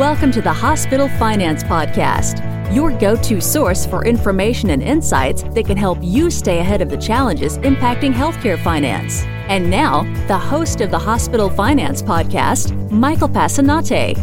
Welcome to the Hospital Finance Podcast, your go to source for information and insights that can help you stay ahead of the challenges impacting healthcare finance. And now, the host of the Hospital Finance Podcast, Michael Passanante.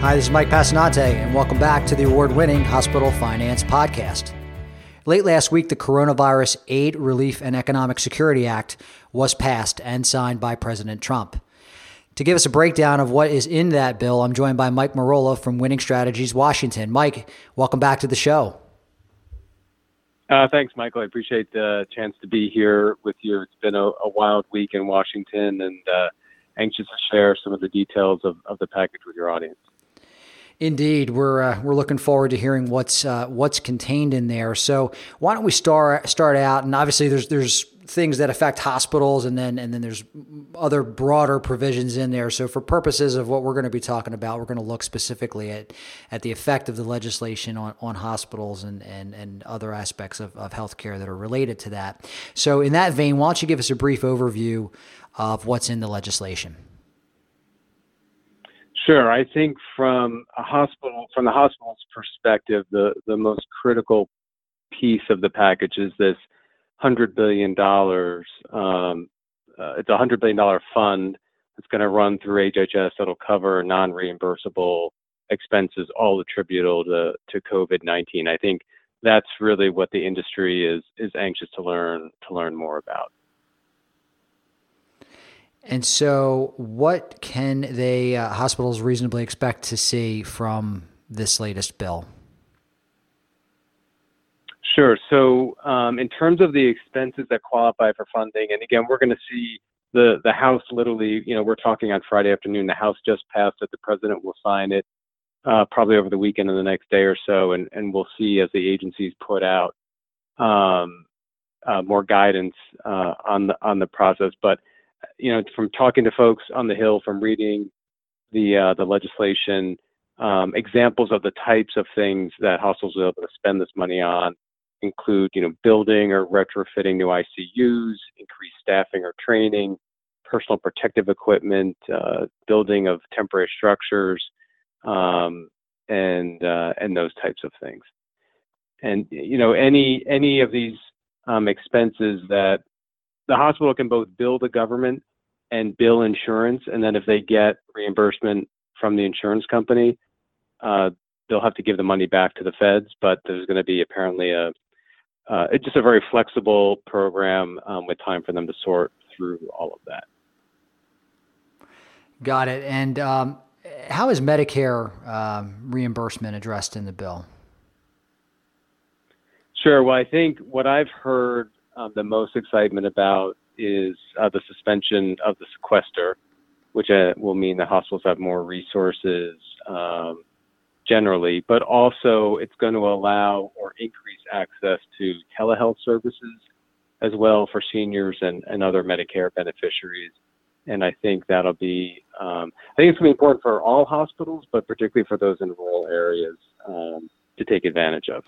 Hi, this is Mike Passanante, and welcome back to the award winning Hospital Finance Podcast. Late last week, the Coronavirus Aid, Relief, and Economic Security Act was passed and signed by President Trump. To give us a breakdown of what is in that bill, I'm joined by Mike Merola from Winning Strategies Washington. Mike, welcome back to the show. Uh, thanks, Michael. I appreciate the chance to be here with you. It's been a, a wild week in Washington and uh, anxious to share some of the details of, of the package with your audience. Indeed, we're uh, we're looking forward to hearing what's uh, what's contained in there. So why don't we start start out? And obviously, there's there's things that affect hospitals, and then and then there's other broader provisions in there. So for purposes of what we're going to be talking about, we're going to look specifically at at the effect of the legislation on, on hospitals and, and and other aspects of, of healthcare that are related to that. So in that vein, why don't you give us a brief overview of what's in the legislation? Sure. I think from a hospital, from the hospital's perspective, the, the most critical piece of the package is this hundred billion dollars. Um, uh, it's a hundred billion dollar fund that's going to run through HHS that'll cover non-reimbursable expenses, all attributable to, to COVID-19. I think that's really what the industry is is anxious to learn to learn more about. And so, what can they uh, hospitals reasonably expect to see from this latest bill? Sure. So, um, in terms of the expenses that qualify for funding, and again, we're going to see the the House literally. You know, we're talking on Friday afternoon. The House just passed it. The President will sign it uh, probably over the weekend or the next day or so, and and we'll see as the agencies put out um, uh, more guidance uh, on the on the process. But you know, from talking to folks on the Hill, from reading the uh, the legislation, um, examples of the types of things that hospitals will be able to spend this money on include, you know, building or retrofitting new ICUs, increased staffing or training, personal protective equipment, uh, building of temporary structures, um, and uh, and those types of things. And you know, any any of these um, expenses that the hospital can both bill the government and bill insurance, and then if they get reimbursement from the insurance company, uh, they'll have to give the money back to the feds. But there's going to be apparently a uh, it's just a very flexible program um, with time for them to sort through all of that. Got it. And um, how is Medicare um, reimbursement addressed in the bill? Sure. Well, I think what I've heard um, the most excitement about is uh, the suspension of the sequester, which uh, will mean the hospitals have more resources um, generally, but also it's going to allow or increase access to telehealth services as well for seniors and, and other Medicare beneficiaries. And I think that'll be, um, I think it's going to be important for all hospitals, but particularly for those in rural areas um, to take advantage of.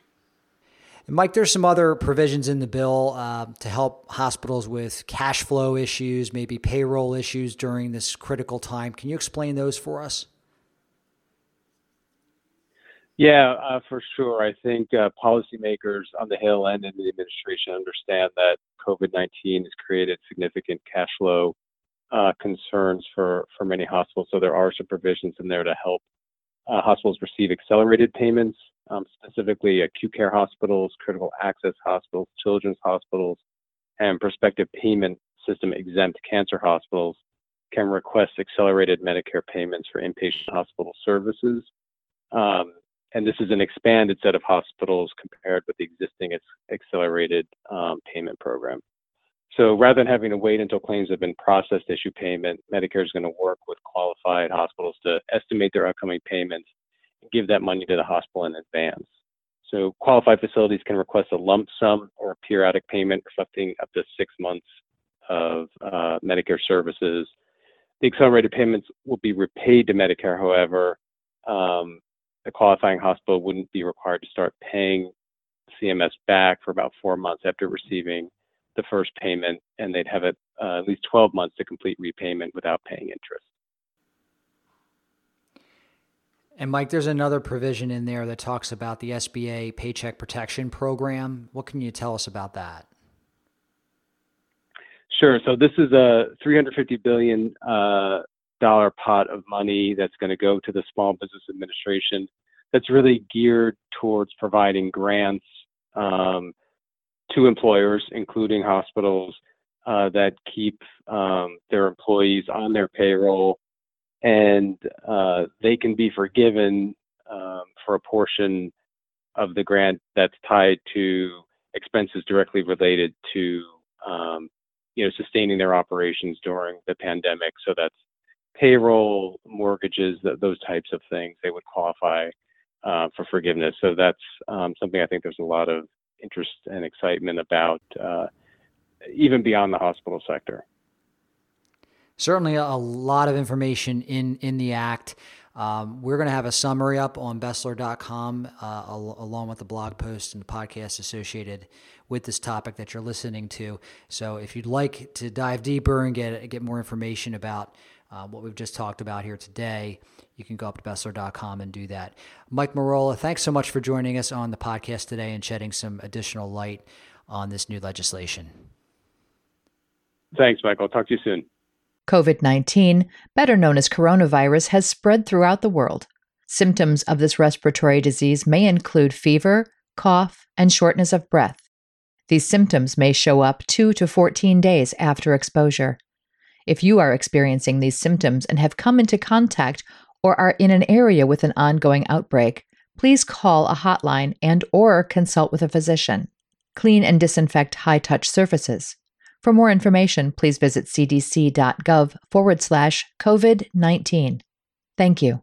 Mike, there's some other provisions in the bill uh, to help hospitals with cash flow issues, maybe payroll issues during this critical time. Can you explain those for us? Yeah, uh, for sure. I think uh, policymakers on the Hill and in the administration understand that COVID 19 has created significant cash flow uh, concerns for, for many hospitals. So there are some provisions in there to help uh, hospitals receive accelerated payments um, specifically acute care hospitals, critical access hospitals, children's hospitals, and prospective payment system exempt cancer hospitals can request accelerated Medicare payments for inpatient hospital services. Um, and this is an expanded set of hospitals compared with the existing accelerated um, payment program. So rather than having to wait until claims have been processed to issue payment, Medicare is going to work with qualified hospitals to estimate their upcoming payments and give that money to the hospital in advance. So qualified facilities can request a lump sum or periodic payment reflecting up to six months of uh, Medicare services. The accelerated payments will be repaid to Medicare, however, um, the qualifying hospital wouldn't be required to start paying CMS back for about four months after receiving the first payment, and they'd have it, uh, at least 12 months to complete repayment without paying interest. And Mike, there's another provision in there that talks about the SBA Paycheck Protection Program. What can you tell us about that? Sure. So this is a 350 billion uh, dollar pot of money that's going to go to the Small Business Administration. That's really geared towards providing grants um, to employers, including hospitals, uh, that keep um, their employees on their payroll, and uh, they can be forgiven um, for a portion of the grant that's tied to expenses directly related to um, you know sustaining their operations during the pandemic. So that's payroll, mortgages, th- those types of things. They would qualify uh, for forgiveness. So that's um, something I think there's a lot of interest and excitement about, uh, even beyond the hospital sector. Certainly, a lot of information in in the act. Um, we're going to have a summary up on Besler.com uh, al- along with the blog post and the podcast associated with this topic that you're listening to. So, if you'd like to dive deeper and get get more information about uh, what we've just talked about here today, you can go up to Besler.com and do that. Mike Merola, thanks so much for joining us on the podcast today and shedding some additional light on this new legislation. Thanks, Michael. Talk to you soon. COVID 19, better known as coronavirus, has spread throughout the world. Symptoms of this respiratory disease may include fever, cough, and shortness of breath. These symptoms may show up 2 to 14 days after exposure. If you are experiencing these symptoms and have come into contact or are in an area with an ongoing outbreak, please call a hotline and or consult with a physician. Clean and disinfect high-touch surfaces. For more information, please visit cdc.gov forward slash COVID 19. Thank you.